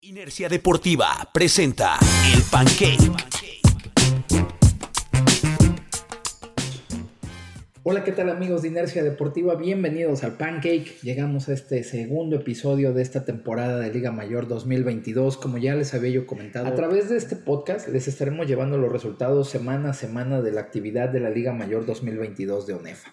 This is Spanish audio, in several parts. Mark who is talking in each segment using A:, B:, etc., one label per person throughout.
A: Inercia Deportiva presenta El Pancake.
B: Hola, ¿qué tal amigos de Inercia Deportiva? Bienvenidos al Pancake. Llegamos a este segundo episodio de esta temporada de Liga Mayor 2022. Como ya les había yo comentado, a través de este podcast les estaremos llevando los resultados semana a semana de la actividad de la Liga Mayor 2022 de ONEFA.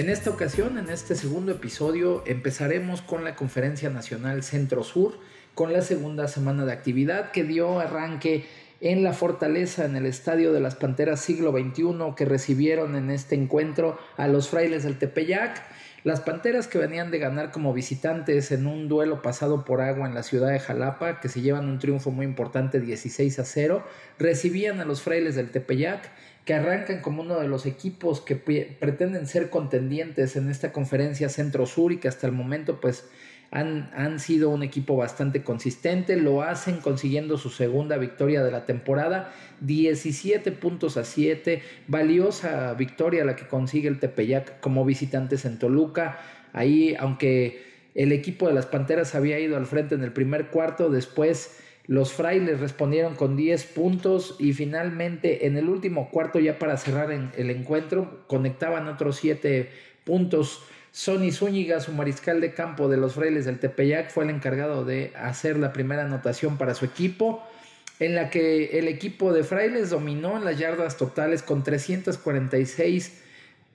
B: En esta ocasión, en este segundo episodio, empezaremos con la Conferencia Nacional Centro Sur, con la segunda semana de actividad que dio arranque en la fortaleza, en el estadio de las Panteras siglo XXI, que recibieron en este encuentro a los frailes del Tepeyac. Las Panteras que venían de ganar como visitantes en un duelo pasado por agua en la ciudad de Jalapa, que se llevan un triunfo muy importante 16 a 0, recibían a los frailes del Tepeyac que arrancan como uno de los equipos que pretenden ser contendientes en esta conferencia Centro-Sur y que hasta el momento pues han, han, sido un equipo bastante consistente, lo hacen consiguiendo su segunda victoria de la temporada, 17 puntos a 7, valiosa victoria la que consigue el Tepeyac como visitantes en Toluca, ahí aunque el equipo de las Panteras había ido al frente en el primer cuarto, después los frailes respondieron con 10 puntos y finalmente en el último cuarto ya para cerrar el encuentro conectaban otros 7 puntos. Sonny Zúñiga, su mariscal de campo de los frailes del Tepeyac, fue el encargado de hacer la primera anotación para su equipo, en la que el equipo de frailes dominó en las yardas totales con 346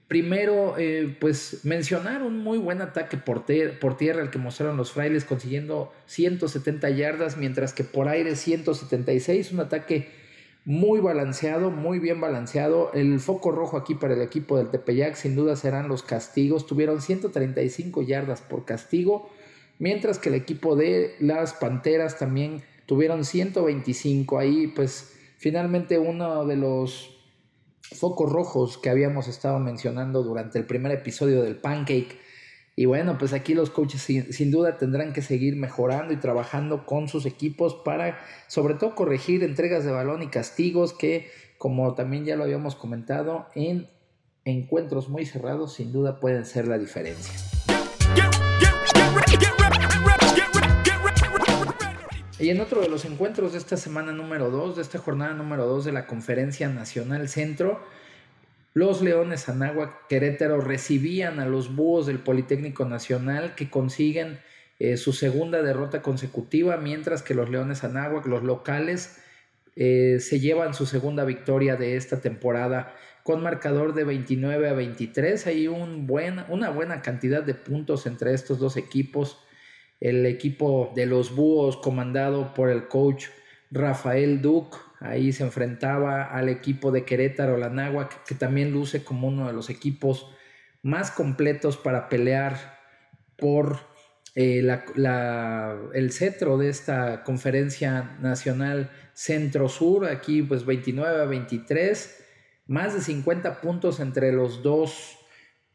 B: Primero, eh, pues mencionar un muy buen ataque por, por, tierra, el que mostraron los frailes consiguiendo 170 yardas, mientras que por aire 176, un ataque muy balanceado, muy bien balanceado. El foco rojo aquí para el equipo del Tepeyac sin duda serán los castigos, tuvieron 135 yardas por castigo, mientras que el equipo de las Panteras también tuvieron 125. Ahí pues finalmente uno de los focos rojos que habíamos estado mencionando durante el primer episodio del Pancake. Y bueno, pues aquí los coaches sin, duda tendrán que seguir mejorando y trabajando con sus equipos para sobre todo corregir entregas de balón y castigos que, como también ya lo habíamos comentado, en encuentros muy cerrados sin duda pueden ser la diferencia. Y en otro de los encuentros de esta semana número 2, de esta jornada número 2 de la Conferencia Nacional Centro, los Leones Anáhuac Querétaro recibían a los Búhos del Politécnico Nacional que consiguen eh, su segunda derrota consecutiva, mientras que los Leones Anáhuac, los locales, eh, se llevan su segunda victoria de esta temporada con marcador de 29 a 23. Hay un buen, una buena cantidad de puntos entre estos dos equipos el equipo de los Búhos comandado por el coach Rafael Duc. Ahí se enfrentaba al equipo de Querétaro, la que también luce como uno de los equipos más completos para pelear por eh, el cetro de esta conferencia nacional centro-sur. Aquí pues 29 a 23, más de 50 puntos entre los dos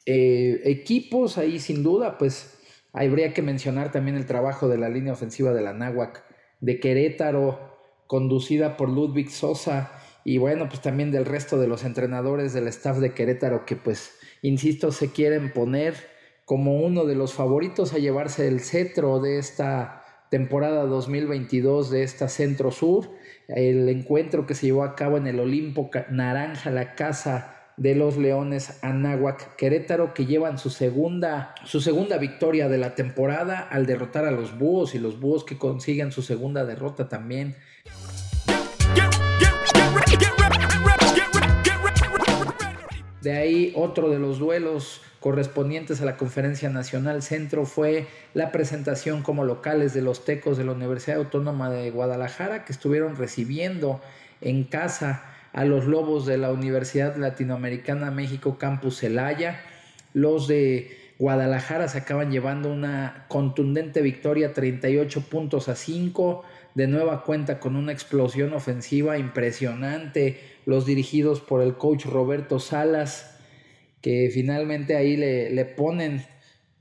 B: eh, equipos. Ahí sin duda pues Habría que mencionar también el trabajo de la línea ofensiva de la Náhuac, de Querétaro, conducida por Ludwig Sosa, y bueno, pues también del resto de los entrenadores del staff de Querétaro que pues, insisto, se quieren poner como uno de los favoritos a llevarse el cetro de esta temporada 2022 de esta Centro Sur, el encuentro que se llevó a cabo en el Olimpo Naranja, la casa de los Leones Anáhuac Querétaro que llevan su segunda, su segunda victoria de la temporada al derrotar a los Búhos y los Búhos que consiguen su segunda derrota también. De ahí otro de los duelos correspondientes a la Conferencia Nacional Centro fue la presentación como locales de los Tecos de la Universidad Autónoma de Guadalajara que estuvieron recibiendo en casa a los Lobos de la Universidad Latinoamericana México Campus Celaya. Los de Guadalajara se acaban llevando una contundente victoria 38 puntos a 5. De nueva cuenta con una explosión ofensiva impresionante. Los dirigidos por el coach Roberto Salas, que finalmente ahí le, le ponen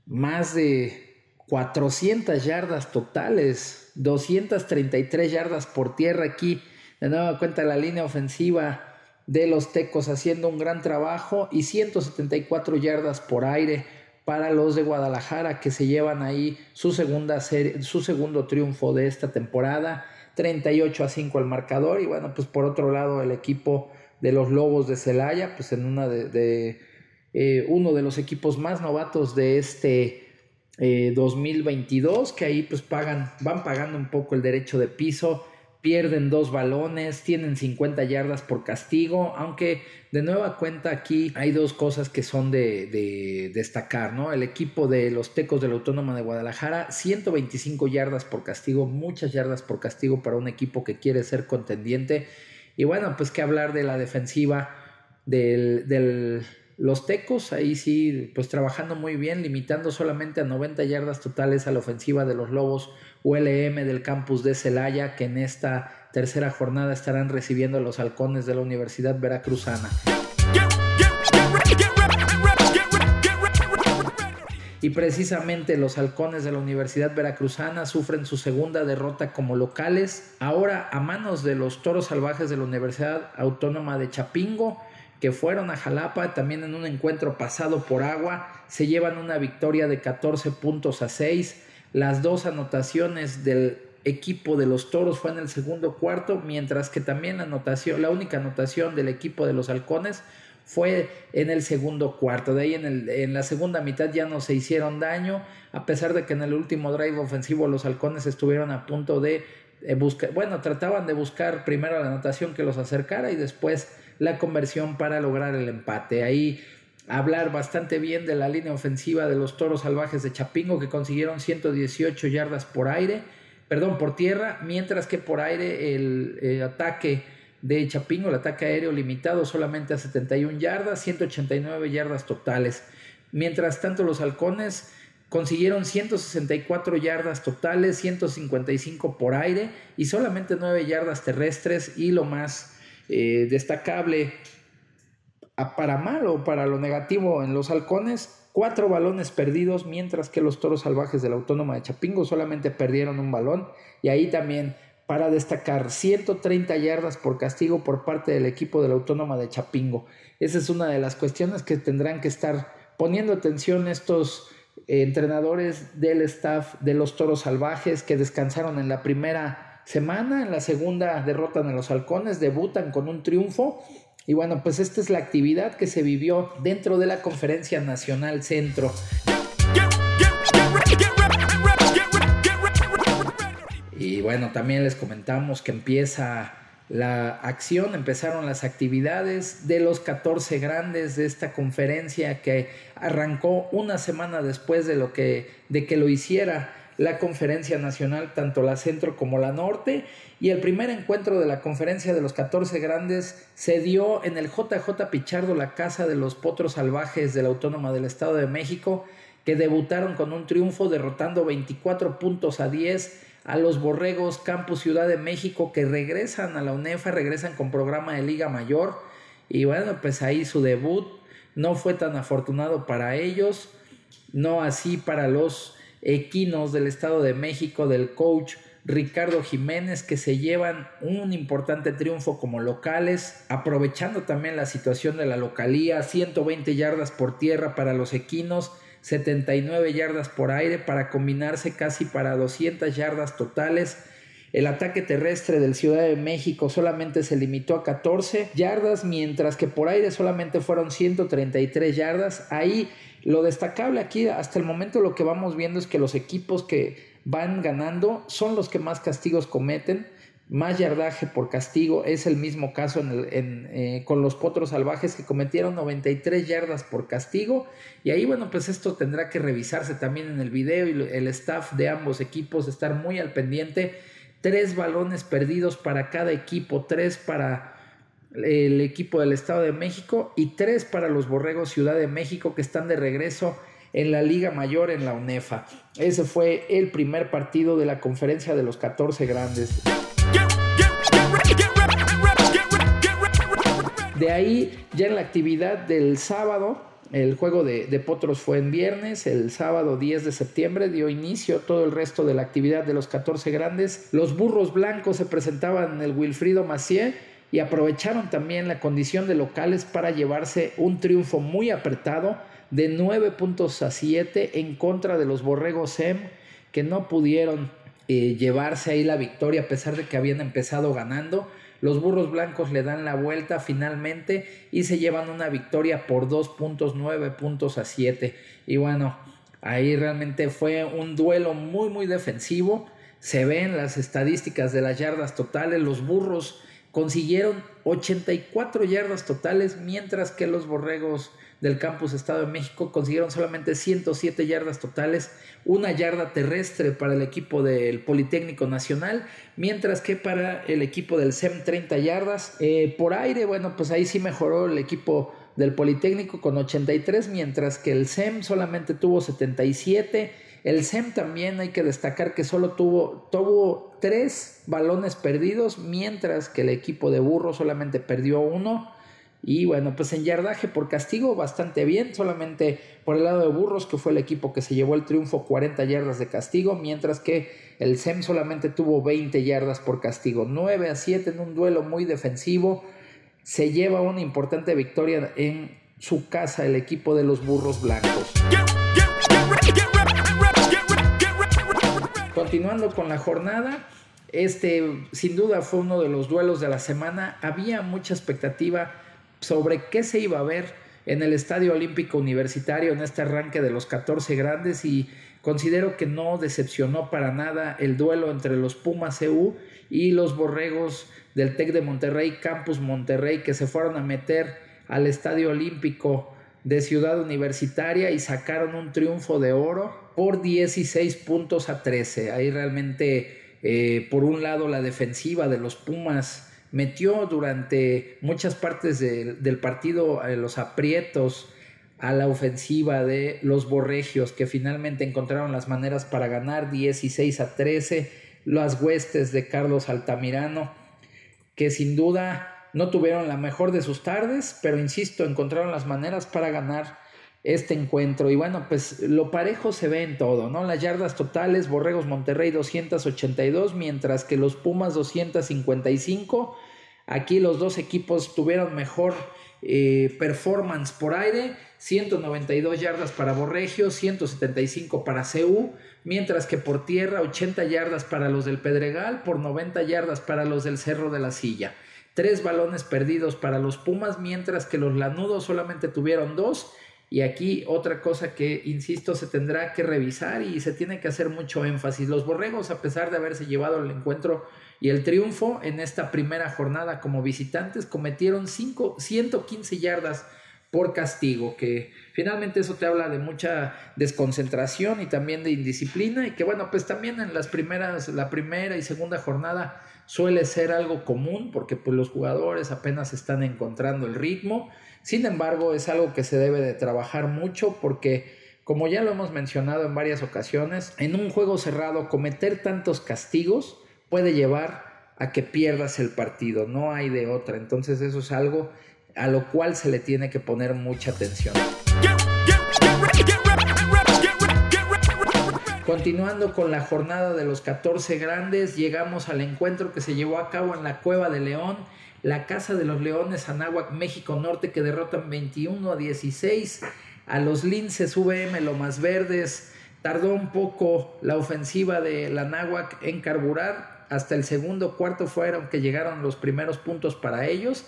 B: más de 400 yardas totales, 233 yardas por tierra aquí de nueva cuenta la línea ofensiva de los Tecos haciendo un gran trabajo y 174 yardas por aire para los de Guadalajara que se llevan ahí su segunda serie, su segundo triunfo de esta temporada, 38 a 5 el marcador. Y bueno, pues por otro lado el equipo de los Lobos de Celaya, pues en una de, eh, uno de los equipos más novatos de este 2022 eh, que ahí pues pagan, van pagando un poco el derecho de piso pierden dos balones, tienen 50 yardas por castigo, aunque de nueva cuenta aquí hay dos cosas que son de, destacar, ¿no? El equipo de los Tecos de la Autónoma de Guadalajara, 125 yardas por castigo, muchas yardas por castigo para un equipo que quiere ser contendiente. Y bueno, pues que hablar de la defensiva del, del los Tecos, ahí sí, pues trabajando muy bien, limitando solamente a 90 yardas totales a la ofensiva de los Lobos ULM del campus de Celaya, que en esta tercera jornada estarán recibiendo a los halcones de la Universidad Veracruzana. Y precisamente los halcones de la Universidad Veracruzana sufren su segunda derrota como locales, ahora a manos de los toros salvajes de la Universidad Autónoma de Chapingo que fueron a Jalapa también en un encuentro pasado por agua, se llevan una victoria de 14 puntos a 6. Las dos anotaciones del equipo de los Toros fue en el segundo cuarto, mientras que también la anotación, la única anotación del equipo de los Halcones fue en el segundo cuarto. De ahí en, el, en la segunda mitad ya no se hicieron daño, a pesar de que en el último drive ofensivo los Halcones estuvieron a punto de eh, buscar, bueno, trataban de buscar primero la anotación que los acercara y después la conversión para lograr el empate. Ahí hablar bastante bien de la línea ofensiva de los Toros Salvajes de Chapingo que consiguieron 118 yardas por aire, perdón, por tierra, mientras que por aire el, el ataque de Chapingo, el ataque aéreo limitado solamente a 71 yardas, 189 yardas totales. Mientras tanto los halcones consiguieron 164 yardas totales, 155 por aire y solamente 9 yardas terrestres y lo más eh, destacable para malo para lo negativo en los halcones, cuatro balones perdidos, mientras que los toros salvajes de la Autónoma de Chapingo solamente perdieron un balón. Y ahí también, para destacar, 130 yardas por castigo por parte del equipo de la Autónoma de Chapingo. Esa es una de las cuestiones que tendrán que estar poniendo atención estos eh, entrenadores del staff de los toros salvajes que descansaron en la primera semana. En la segunda derrotan a los halcones, debutan con un triunfo. Y bueno, pues esta es la actividad que se vivió dentro de la Conferencia Nacional Centro. Y bueno, también les comentamos que empieza la acción, empezaron las actividades de los 14 grandes de esta conferencia que arrancó una semana después de lo que de que lo hiciera la conferencia nacional, tanto la centro como la norte, y el primer encuentro de la conferencia de los 14 grandes se dio en el JJ Pichardo, la casa de los potros salvajes de la Autónoma del Estado de México, que debutaron con un triunfo derrotando 24 puntos a 10 a los Borregos Campus Ciudad de México que regresan a la UNEFA, regresan con programa de Liga Mayor. Y bueno, pues ahí su debut. No fue tan afortunado para ellos, no así para los equinos del Estado de México del coach Ricardo Jiménez que se llevan un importante triunfo como locales, aprovechando también la situación de la localía, 120 yardas por tierra para los equinos, 79 yardas por aire para combinarse casi para 200 yardas totales. El ataque terrestre del Ciudad de México solamente se limitó a 14 yardas, mientras que por aire solamente fueron 133 yardas. Ahí lo destacable aquí, hasta el momento lo que vamos viendo es que los equipos que van ganando son los que más castigos cometen, más yardaje por castigo, es el mismo caso eh, con los potros salvajes que cometieron 93 yardas por castigo. Y ahí bueno pues esto tendrá que revisarse también en el video y el staff de ambos equipos estar muy al pendiente, tres balones perdidos para cada equipo, tres para el equipo del Estado de México y tres para los Borregos Ciudad de México que están de regreso en la Liga Mayor en la UNEFA. Ese fue el primer partido de la conferencia de los 14 grandes. De ahí, ya en la actividad del sábado, el juego de, Potros fue en viernes, el sábado 10 de septiembre dio inicio todo el resto de la actividad de los 14 grandes. Los burros blancos se presentaban en el Wilfrido Macié y aprovecharon también la condición de locales para llevarse un triunfo muy apretado de 9 puntos a 7 en contra de los Borregos SEM que no pudieron eh, llevarse ahí la victoria a pesar de que habían empezado ganando. Los burros blancos le dan la vuelta finalmente y se llevan una victoria por 2 puntos, 9 puntos a 7. Y bueno, ahí realmente fue un duelo muy, muy defensivo. Se ven las estadísticas de las yardas totales. Los burros consiguieron 84 yardas totales, mientras que los borregos del campus Estado de México consiguieron solamente 107 yardas totales, una yarda terrestre para el equipo del Politécnico Nacional, mientras que para el equipo del SEM 30 yardas. Eh, por aire, bueno, pues ahí sí mejoró el equipo del Politécnico con 83, mientras que el SEM solamente tuvo 77. El SEM también hay que destacar que solo tuvo, tuvo tres balones perdidos, mientras que el equipo de Burro solamente perdió uno. Y bueno, pues en yardaje por castigo bastante bien, solamente por el lado de Burros, que fue el equipo que se llevó el triunfo 40 yardas de castigo, mientras que el SEM solamente tuvo 20 yardas por castigo, 9 a 7 en un duelo muy defensivo. Se lleva una importante victoria en su casa el equipo de los Burros Blancos. Continuando con la jornada, este sin duda fue uno de los duelos de la semana. Había mucha expectativa sobre qué se iba a ver en el Estadio Olímpico Universitario en este arranque de los 14 grandes y considero que no decepcionó para nada el duelo entre los Pumas EU y los Borregos del TEC de Monterrey, Campus Monterrey, que se fueron a meter al Estadio Olímpico de Ciudad Universitaria y sacaron un triunfo de oro por 16 puntos a 13. Ahí realmente, eh, por un lado, la defensiva de los Pumas metió durante muchas partes del partido los aprietos a la ofensiva de los borregios que finalmente encontraron las maneras para ganar 16 a 13 las huestes de Carlos Altamirano que sin duda no tuvieron la mejor de sus tardes pero insisto encontraron las maneras para ganar este encuentro. Y bueno, pues lo parejo se ve en todo, ¿no? Las yardas totales, Borregos Monterrey 282, mientras que los Pumas 255. Aquí los dos equipos tuvieron mejor eh, performance por aire, 192 yardas para Borregio, 175 para CU, mientras que por tierra 80 yardas para los del Pedregal, por 90 yardas para los del Cerro de la Silla. Tres balones perdidos para los Pumas, mientras que los Lanudos solamente tuvieron dos y aquí otra cosa que, insisto, se tendrá que revisar y se tiene que hacer mucho énfasis. Los Borregos, a pesar de haberse llevado el encuentro y el triunfo en esta primera jornada como visitantes, cometieron 5, 115 yardas por castigo, que finalmente eso te habla de mucha desconcentración y también de indisciplina y que bueno, pues también en las primeras, la primera y segunda jornada suele ser algo común porque pues los jugadores apenas están encontrando el ritmo sin embargo, es algo que se debe de trabajar mucho porque, como ya lo hemos mencionado en varias ocasiones, en un juego cerrado cometer tantos castigos puede llevar a que pierdas el partido, no hay de otra. Entonces eso es algo a lo cual se le tiene que poner mucha atención. Continuando con la jornada de los 14 grandes, llegamos al encuentro que se llevó a cabo en la Cueva de León la Casa de los Leones Anáhuac México Norte que derrotan 21 a 16 a los Linces VM Lomas Verdes. Tardó un poco la ofensiva de la Anáhuac en carburar. Hasta el segundo cuarto fueron que llegaron los primeros puntos para ellos.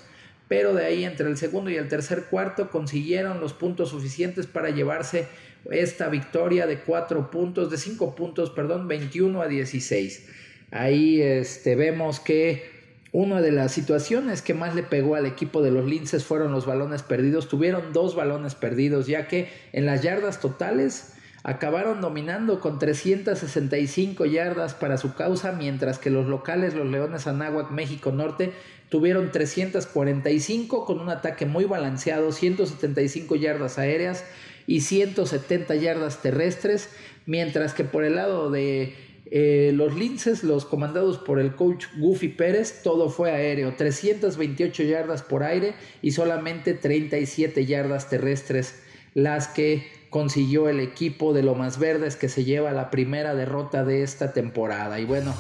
B: Pero de ahí entre el segundo y el tercer cuarto consiguieron los puntos suficientes para llevarse esta victoria de cuatro puntos, de cinco puntos, perdón, 21 a 16. Ahí este, vemos que una de las situaciones que más le pegó al equipo de los Linces fueron los balones perdidos. Tuvieron dos balones perdidos, ya que en las yardas totales acabaron dominando con 365 yardas para su causa, mientras que los locales, los Leones Anáhuac, México Norte, tuvieron 345 con un ataque muy balanceado, 175 yardas aéreas y 170 yardas terrestres, mientras que por el lado de eh, los linces, los comandados por el coach Goofy Pérez, todo fue aéreo, 328 yardas por aire y solamente 37 yardas terrestres las que consiguió el equipo de Lomas Verdes que se lleva la primera derrota de esta temporada. Y bueno,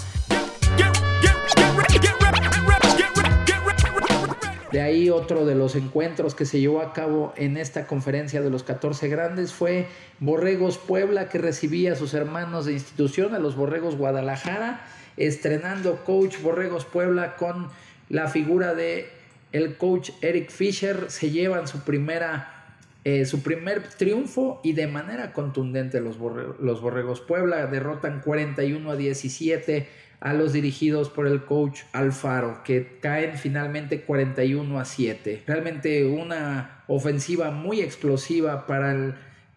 B: De ahí otro de los encuentros que se llevó a cabo en esta conferencia de los 14 grandes fue Borregos Puebla, que recibía a sus hermanos de institución, a los Borregos Guadalajara, estrenando coach Borregos Puebla con la figura de el coach Eric Fisher. Se llevan su primera eh, su primer triunfo y de manera contundente los, los Borregos Puebla derrotan 41 a 17 a los dirigidos por el coach Alfaro, que caen finalmente 41 a 7. Realmente una ofensiva muy explosiva para, el,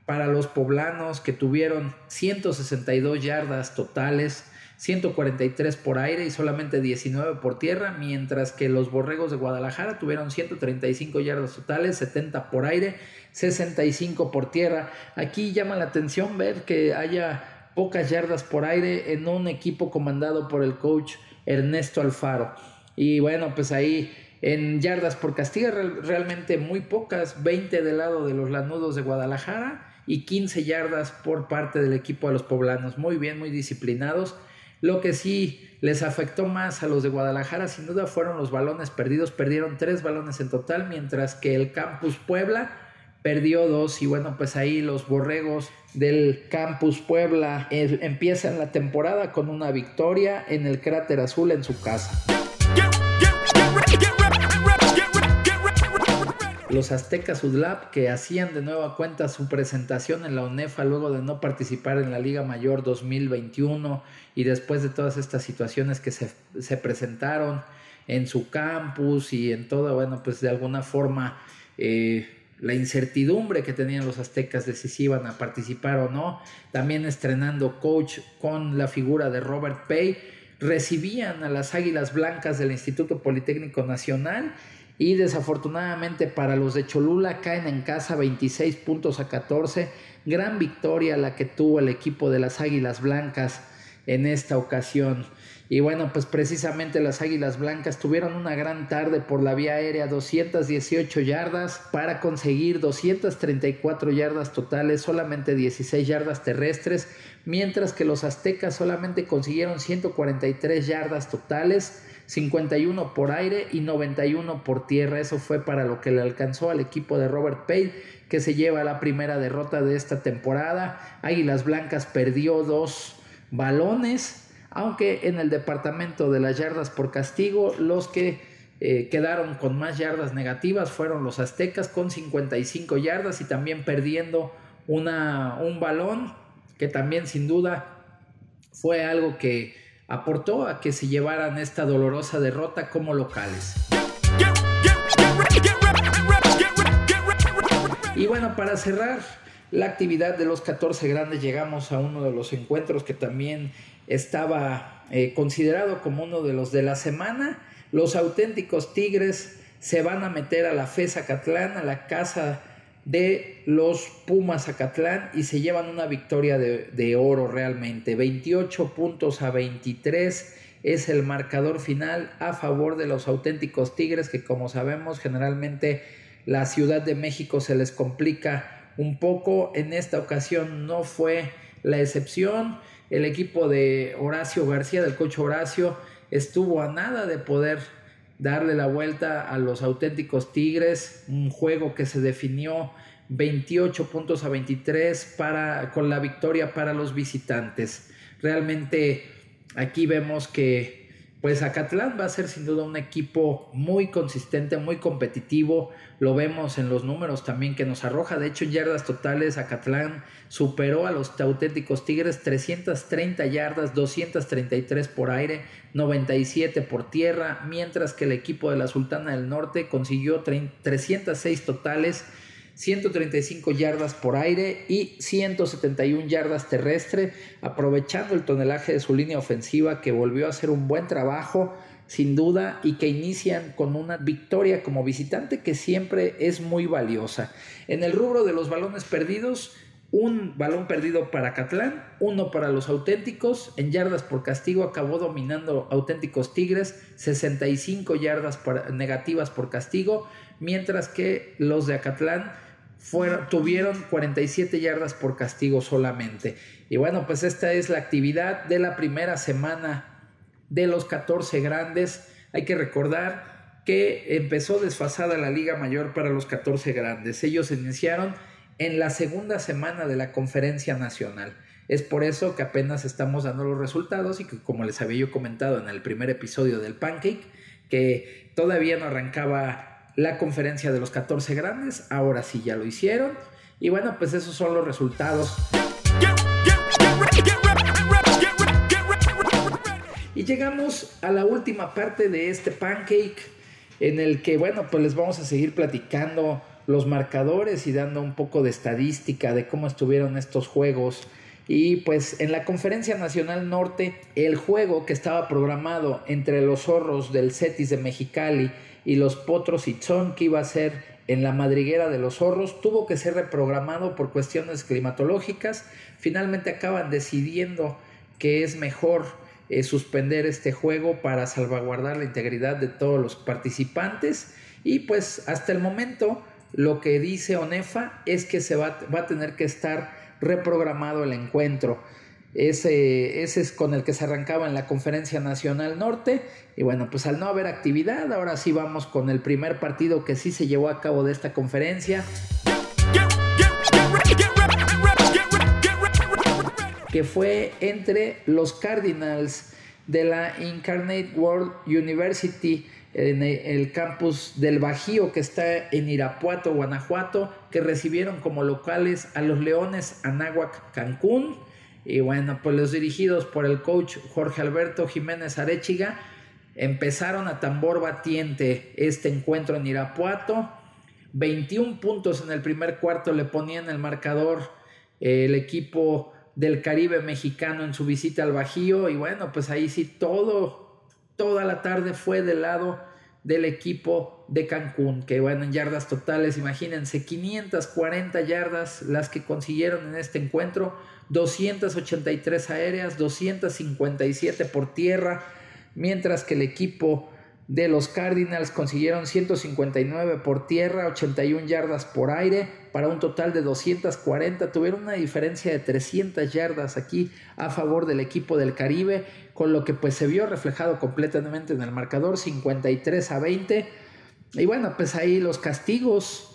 B: para los poblanos que tuvieron 162 yardas totales 143 por aire y solamente 19 por tierra, mientras que los Borregos de Guadalajara tuvieron 135 yardas totales, 70 por aire, 65 por tierra. Aquí llama la atención ver que haya pocas yardas por aire en un equipo comandado por el coach Ernesto Alfaro. Y bueno, pues ahí en yardas por castigo realmente muy pocas, 20 del lado de los lanudos de Guadalajara y 15 yardas por parte del equipo de los poblanos. Muy bien, muy disciplinados. Lo que sí les afectó más a los de Guadalajara sin duda fueron los balones perdidos. Perdieron tres balones en total, mientras que el Campus Puebla perdió dos y bueno, pues ahí los borregos del Campus Puebla empiezan la temporada con una victoria en el cráter azul en su casa. los aztecas UDLAP que hacían de nueva cuenta su presentación en la UNEFA luego de no participar en la Liga Mayor 2021 y después de todas estas situaciones que se, se presentaron en su campus y en toda, bueno, pues de alguna forma eh, la incertidumbre que tenían los aztecas de si iban a participar o no, también estrenando coach con la figura de Robert Pay, recibían a las Águilas Blancas del Instituto Politécnico Nacional y desafortunadamente para los de Cholula caen en casa 26 puntos a 14. Gran victoria la que tuvo el equipo de las Águilas Blancas en esta ocasión. Y bueno, pues precisamente las Águilas Blancas tuvieron una gran tarde por la vía aérea, 218 yardas para conseguir 234 yardas totales, solamente 16 yardas terrestres, mientras que los aztecas solamente consiguieron 143 yardas totales 51 por aire y 91 por tierra. Eso fue para lo que le alcanzó al equipo de Robert Page, que se lleva la primera derrota de esta temporada. Águilas Blancas perdió dos balones, aunque en el departamento de las yardas por castigo, los que eh, quedaron con más yardas negativas fueron los aztecas con 55 yardas y también perdiendo una, un balón, que también sin duda fue algo que aportó a que se llevaran esta dolorosa derrota como locales. Y bueno, para cerrar la actividad de los 14 grandes llegamos a uno de los encuentros que también estaba eh, considerado como uno de los de la semana. Los auténticos Tigres se van a meter a la FESA Catlán, a la casa de los Pumas Acatlán y se llevan una victoria de, oro realmente. 28 puntos a 23 es el marcador final a favor de los auténticos Tigres que como sabemos generalmente la Ciudad de México se les complica un poco. En esta ocasión no fue la excepción. El equipo de Horacio García, del coche Horacio, estuvo a nada de poder darle la vuelta a los auténticos Tigres, un juego que se definió 28 puntos a 23 para, con la victoria para los visitantes. Realmente aquí vemos que pues Acatlán va a ser sin duda un equipo muy consistente, muy competitivo. Lo vemos en los números también que nos arroja. De hecho, en yardas totales, Acatlán superó a los auténticos Tigres 330 yardas, 233 por aire, 97 por tierra, mientras que el equipo de la Sultana del Norte consiguió 306 totales 135 yardas por aire y 171 yardas terrestre, aprovechando el tonelaje de su línea ofensiva que volvió a hacer un buen trabajo sin duda y que inician con una victoria como visitante que siempre es muy valiosa. En el rubro de los balones perdidos, un balón perdido para Catlán, uno para los auténticos, en yardas por castigo acabó dominando auténticos Tigres, 65 yardas negativas por castigo, mientras que los de Acatlán tuvieron 47 yardas por castigo solamente. Y bueno, pues esta es la actividad de la primera semana de los 14 grandes. Hay que recordar que empezó desfasada la Liga Mayor para los 14 grandes. Ellos iniciaron en la segunda semana de la conferencia nacional. Es por eso que apenas estamos dando los resultados y que como les había yo comentado en el primer episodio del Pancake, que todavía no arrancaba la conferencia de los 14 grandes, ahora sí ya lo hicieron. Y bueno, pues esos son los resultados. Y llegamos a la última parte de este pancake en el que, bueno, pues les vamos a seguir platicando los marcadores y dando un poco de estadística de cómo estuvieron estos juegos. Y pues en la Conferencia Nacional Norte, el juego que estaba programado entre los zorros del Cetis de Mexicali y los Potros y Tzon, que iba a ser en la madriguera de los zorros, tuvo que ser reprogramado por cuestiones climatológicas. Finalmente acaban decidiendo que es mejor eh, suspender este juego para salvaguardar la integridad de todos los participantes. Y pues hasta el momento lo que dice ONEFA es que se va, va a tener que estar reprogramado el encuentro. Ese, ese, es con el que se arrancaba en la Conferencia Nacional Norte. Y bueno, pues al no haber actividad, ahora sí vamos con el primer partido que sí se llevó a cabo de esta conferencia. que fue entre los Cardinals de la Incarnate World University en el campus del Bajío que está en Irapuato, Guanajuato, que recibieron como locales a los Leones Anáhuac Cancún. Y bueno, pues los dirigidos por el coach Jorge Alberto Jiménez Arechiga empezaron a tambor batiente este encuentro en Irapuato. 21 puntos en el primer cuarto le ponían el marcador el equipo del Caribe mexicano en su visita al Bajío y bueno, pues ahí sí todo, toda la tarde fue del lado del equipo de Cancún, que bueno, en yardas totales, imagínense, 540 yardas las que consiguieron en este encuentro, 283 aéreas, 257 por tierra, mientras que el equipo de los Cardinals consiguieron 159 por tierra, 81 yardas por aire, para un total de 240. Tuvieron una diferencia de 300 yardas aquí a favor del equipo del Caribe, con lo que pues se vio reflejado completamente en el marcador 53 a 20. Y bueno, pues ahí los castigos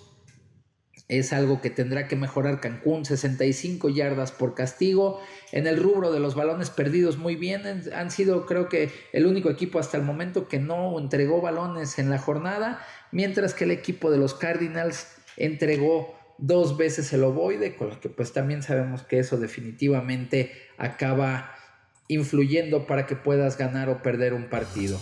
B: es algo que tendrá que mejorar Cancún, 65 yardas por castigo. En el rubro de los balones perdidos, muy bien. Han sido, creo que, el único equipo hasta el momento que no entregó balones en la jornada, mientras que el equipo de los Cardinals entregó dos veces el ovoide, con lo que pues también sabemos que eso definitivamente acaba influyendo para que puedas ganar o perder un partido.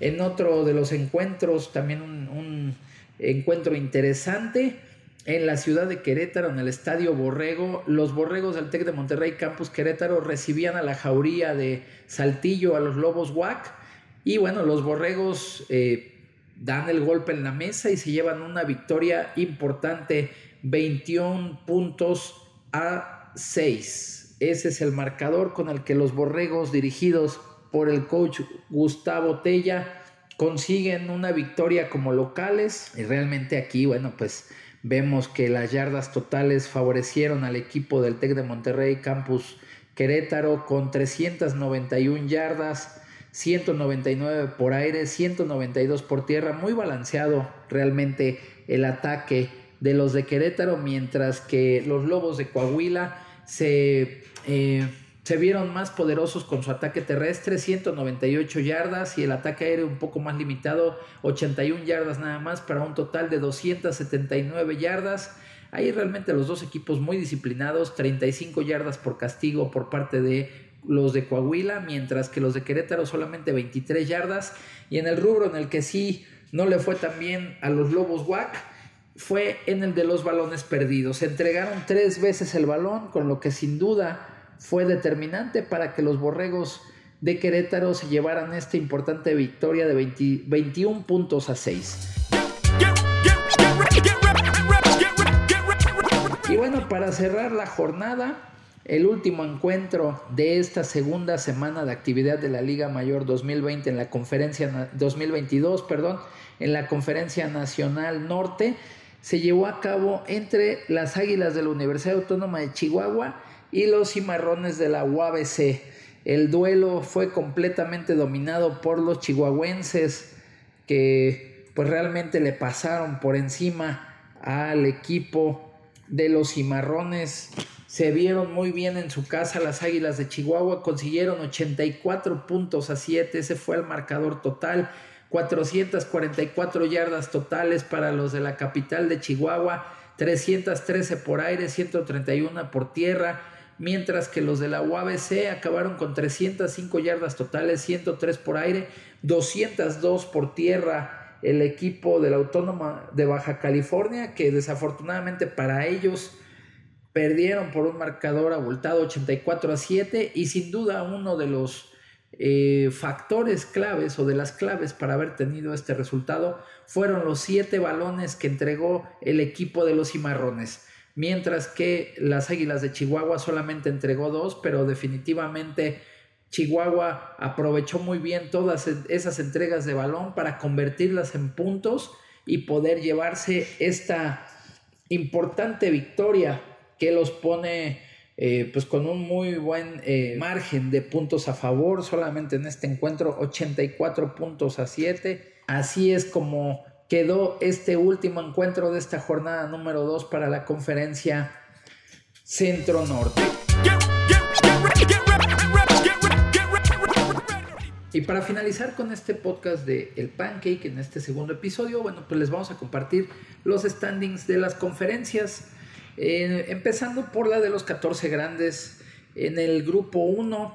B: En otro de los encuentros, también un, encuentro interesante, en la ciudad de Querétaro, en el Estadio Borrego, los Borregos del TEC de Monterrey Campus Querétaro recibían a la jauría de Saltillo, a los Lobos WAC, y bueno, los Borregos eh, dan el golpe en la mesa y se llevan una victoria importante, 21 puntos a 6. Ese es el marcador con el que los Borregos dirigidos por el coach Gustavo Tella consiguen una victoria como locales y realmente aquí, bueno, pues vemos que las yardas totales favorecieron al equipo del TEC de Monterrey Campus Querétaro con 391 yardas, 199 por aire, 192 por tierra, muy balanceado realmente el ataque de los de Querétaro, mientras que los Lobos de Coahuila se... Eh, se vieron más poderosos con su ataque terrestre, 198 yardas y el ataque aéreo un poco más limitado, 81 yardas nada más para un total de 279 yardas. Ahí realmente los dos equipos muy disciplinados, 35 yardas por castigo por parte de los de Coahuila, mientras que los de Querétaro solamente 23 yardas. Y en el rubro en el que sí no le fue tan bien a los Lobos WAC, fue en el de los balones perdidos. Se entregaron tres veces el balón, con lo que sin duda fue determinante para que los borregos de Querétaro se llevaran esta importante victoria de 21 puntos a 6. Y bueno, para cerrar la jornada, el último encuentro de esta segunda semana de actividad de la Liga Mayor 2020 en la conferencia 2022, perdón, en la Conferencia Nacional Norte se llevó a cabo entre las Águilas de la Universidad Autónoma de Chihuahua y los cimarrones de la UABC. El duelo fue completamente dominado por los chihuahuenses que pues realmente le pasaron por encima al equipo de los cimarrones. Se vieron muy bien en su casa las Águilas de Chihuahua, consiguieron 84 puntos a 7, ese fue el marcador total. 444 yardas totales para los de la capital de Chihuahua, 313 por aire, 131 por tierra, mientras que los de la UABC acabaron con 305 yardas totales, 103 por aire, 202 por tierra. El equipo de la Autónoma de Baja California, que desafortunadamente para ellos perdieron por un marcador abultado 84 a 7 y sin duda uno de los eh, factores claves o de las claves para haber tenido este resultado fueron los siete balones que entregó el equipo de los cimarrones, mientras que las Águilas de Chihuahua solamente entregó dos, pero definitivamente Chihuahua aprovechó muy bien todas esas entregas de balón para convertirlas en puntos y poder llevarse esta importante victoria que los pone eh, pues con un muy buen eh, margen de puntos a favor, solamente en este encuentro 84 puntos a 7. Así es como quedó este último encuentro de esta jornada número 2 para la conferencia Centro Norte. Y para finalizar con este podcast de El Pancake, en este segundo episodio, bueno, pues les vamos a compartir los standings de las conferencias. Eh, empezando por la de los 14 grandes. En el grupo 1,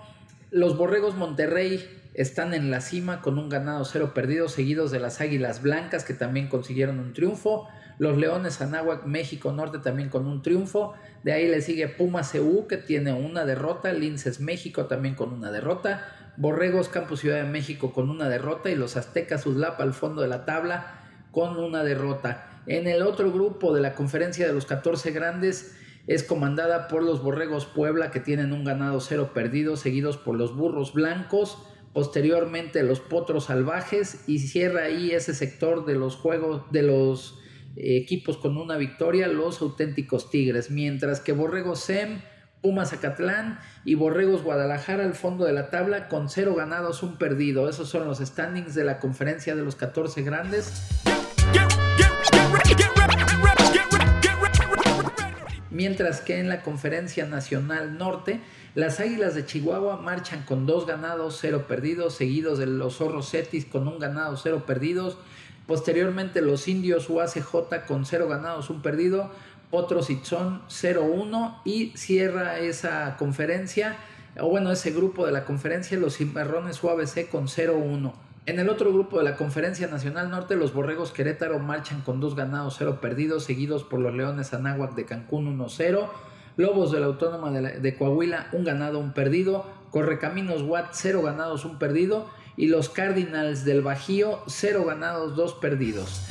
B: los Borregos Monterrey están en la cima con un ganado cero perdido, seguidos de las Águilas Blancas que también consiguieron un triunfo. Los Leones Anáhuac México Norte también con un triunfo. De ahí le sigue Puma CU que tiene una derrota. Linces México también con una derrota. Borregos Campus Ciudad de México con una derrota. Y los Aztecas Uzlapa al fondo de la tabla con una derrota. En el otro grupo de la conferencia de los 14 grandes es comandada por los Borregos Puebla que tienen un ganado cero perdido, seguidos por los Burros Blancos, posteriormente los Potros Salvajes y cierra ahí ese sector de los juegos de los equipos con una victoria, los auténticos Tigres, mientras que Borregos Sem, Pumas Acatlán y Borregos Guadalajara al fondo de la tabla con cero ganados, un perdido. Esos son los standings de la conferencia de los 14 grandes. Mientras que en la Conferencia Nacional Norte, las Águilas de Chihuahua marchan con dos ganados, cero perdidos, seguidos de los Zorros Cetis con un ganado, cero perdidos. Posteriormente los Indios UACJ con cero ganados, un perdido. Potros Itzón 0-1 y cierra esa conferencia, o bueno, ese grupo de la conferencia, los Cimarrones UABC con 0-1. En el otro grupo de la Conferencia Nacional Norte, los Borregos Querétaro marchan con dos ganados, cero perdidos, seguidos por los Leones Anáhuac de Cancún 1-0. Lobos de la Autónoma de, Coahuila, un ganado, un perdido. Correcaminos Watt, cero ganados, un perdido. Y los Cardinals del Bajío, cero ganados, dos perdidos.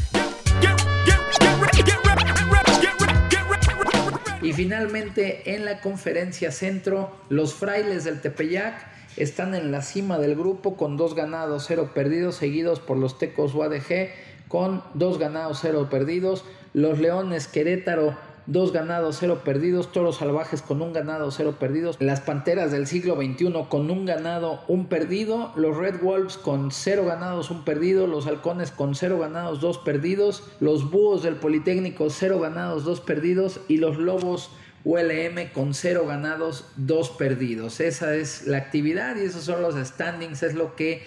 B: Y finalmente en la conferencia centro, los frailes del Tepeyac están en la cima del grupo con dos ganados, cero perdidos, seguidos por los Tecos UADG con dos ganados, cero perdidos. Los Leones Querétaro, dos ganados, cero perdidos. Toros Salvajes con un ganado, cero perdidos. Las Panteras del siglo XXI con un ganado, un perdido. Los Red Wolves con cero ganados, un perdido. Los Halcones con cero ganados, dos perdidos. Los Búhos del Politécnico, cero ganados, dos perdidos. Y los Lobos ULM con cero ganados, dos perdidos. Esa es la actividad y esos son los standings, es lo que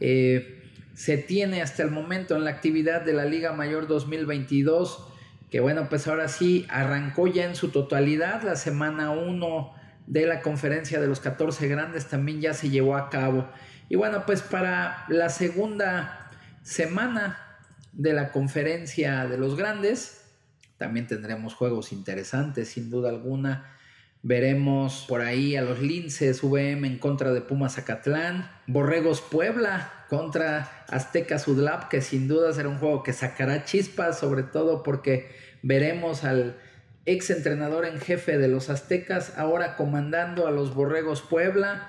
B: eh, se tiene hasta el momento en la actividad de la Liga Mayor 2022, que bueno, pues ahora sí arrancó ya en su totalidad la semana 1 de la conferencia de los 14 grandes también ya se llevó a cabo. Y bueno, pues para la segunda semana de la conferencia de los grandes, también tendremos juegos interesantes, sin duda alguna. Veremos por ahí a los Linces VM en contra de Pumas Zacatlán, Borregos Puebla contra Azteca Sudlap, que sin duda será un juego que sacará chispas, sobre todo porque veremos al ex entrenador en jefe de los Aztecas ahora comandando a los Borregos Puebla.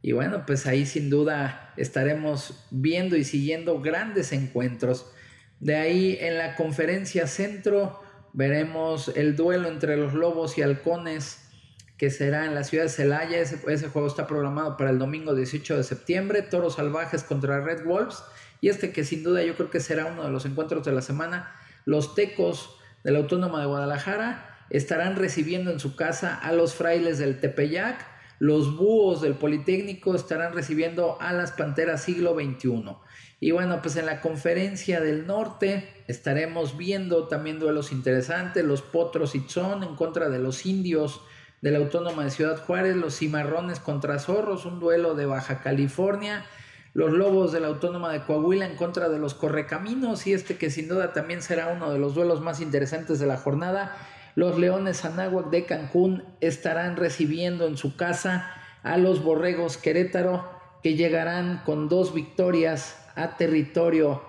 B: Y bueno, pues ahí sin duda estaremos viendo y siguiendo grandes encuentros. De ahí en la conferencia centro veremos el duelo entre los lobos y halcones que será en la ciudad de Celaya. Ese, juego está programado para el domingo 18 de septiembre. Toros Salvajes contra Red Wolves. Y este que sin duda yo creo que será uno de los encuentros de la semana. Los Tecos de la Autónoma de Guadalajara estarán recibiendo en su casa a los frailes del Tepeyac. Los búhos del Politécnico estarán recibiendo a las Panteras siglo XXI. Y bueno, pues en la conferencia del norte estaremos viendo también duelos interesantes, los Potros y Tzón en contra de los indios de la Autónoma de Ciudad Juárez, los Cimarrones contra Zorros, un duelo de Baja California, los Lobos de la Autónoma de Coahuila en contra de los Correcaminos y este que sin duda también será uno de los duelos más interesantes de la jornada, los Leones Anáhuac de Cancún estarán recibiendo en su casa a los Borregos Querétaro que llegarán con dos victorias a territorio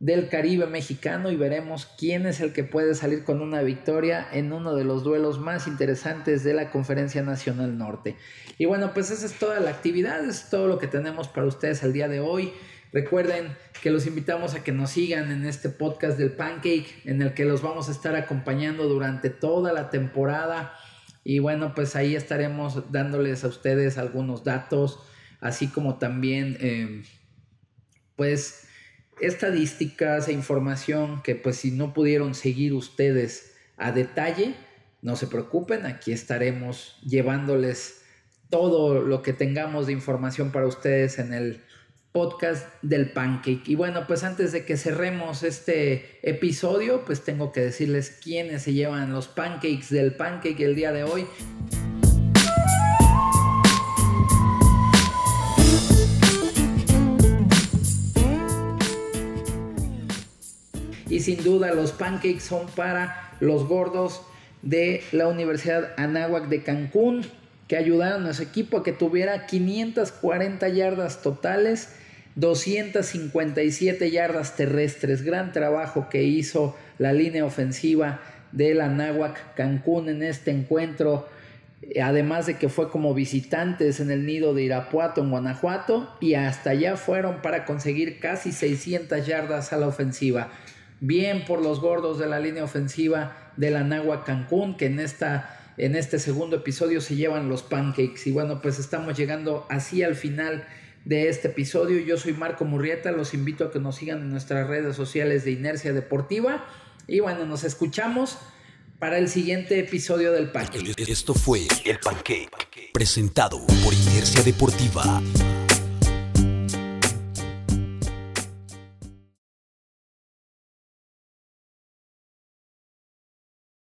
B: del Caribe mexicano y veremos quién es el que puede salir con una victoria en uno de los duelos más interesantes de la Conferencia Nacional Norte. Y bueno, pues esa es toda la actividad, es todo lo que tenemos para ustedes el día de hoy. Recuerden que los invitamos a que nos sigan en este podcast del Pancake, en el que los vamos a estar acompañando durante toda la temporada. Y bueno, pues ahí estaremos dándoles a ustedes algunos datos, así como también... Eh, pues estadísticas e información que pues si no pudieron seguir ustedes a detalle, no se preocupen, aquí estaremos llevándoles todo lo que tengamos de información para ustedes en el podcast del pancake. Y bueno, pues antes de que cerremos este episodio, pues tengo que decirles quiénes se llevan los pancakes del pancake el día de hoy. Y sin duda los pancakes son para los gordos de la Universidad Anáhuac de Cancún, que ayudaron a su equipo a que tuviera 540 yardas totales, 257 yardas terrestres. Gran trabajo que hizo la línea ofensiva del Anáhuac Cancún en este encuentro. Además de que fue como visitantes en el nido de Irapuato en Guanajuato y hasta allá fueron para conseguir casi 600 yardas a la ofensiva. Bien por los gordos de la línea ofensiva de la Nagua Cancún, que en, esta, en este segundo episodio se llevan los pancakes. Y bueno, pues estamos llegando así al final de este episodio. Yo soy Marco Murrieta, los invito a que nos sigan en nuestras redes sociales de Inercia Deportiva. Y bueno, nos escuchamos para el siguiente episodio del Pancake.
A: Esto fue El Pancake, presentado por Inercia Deportiva.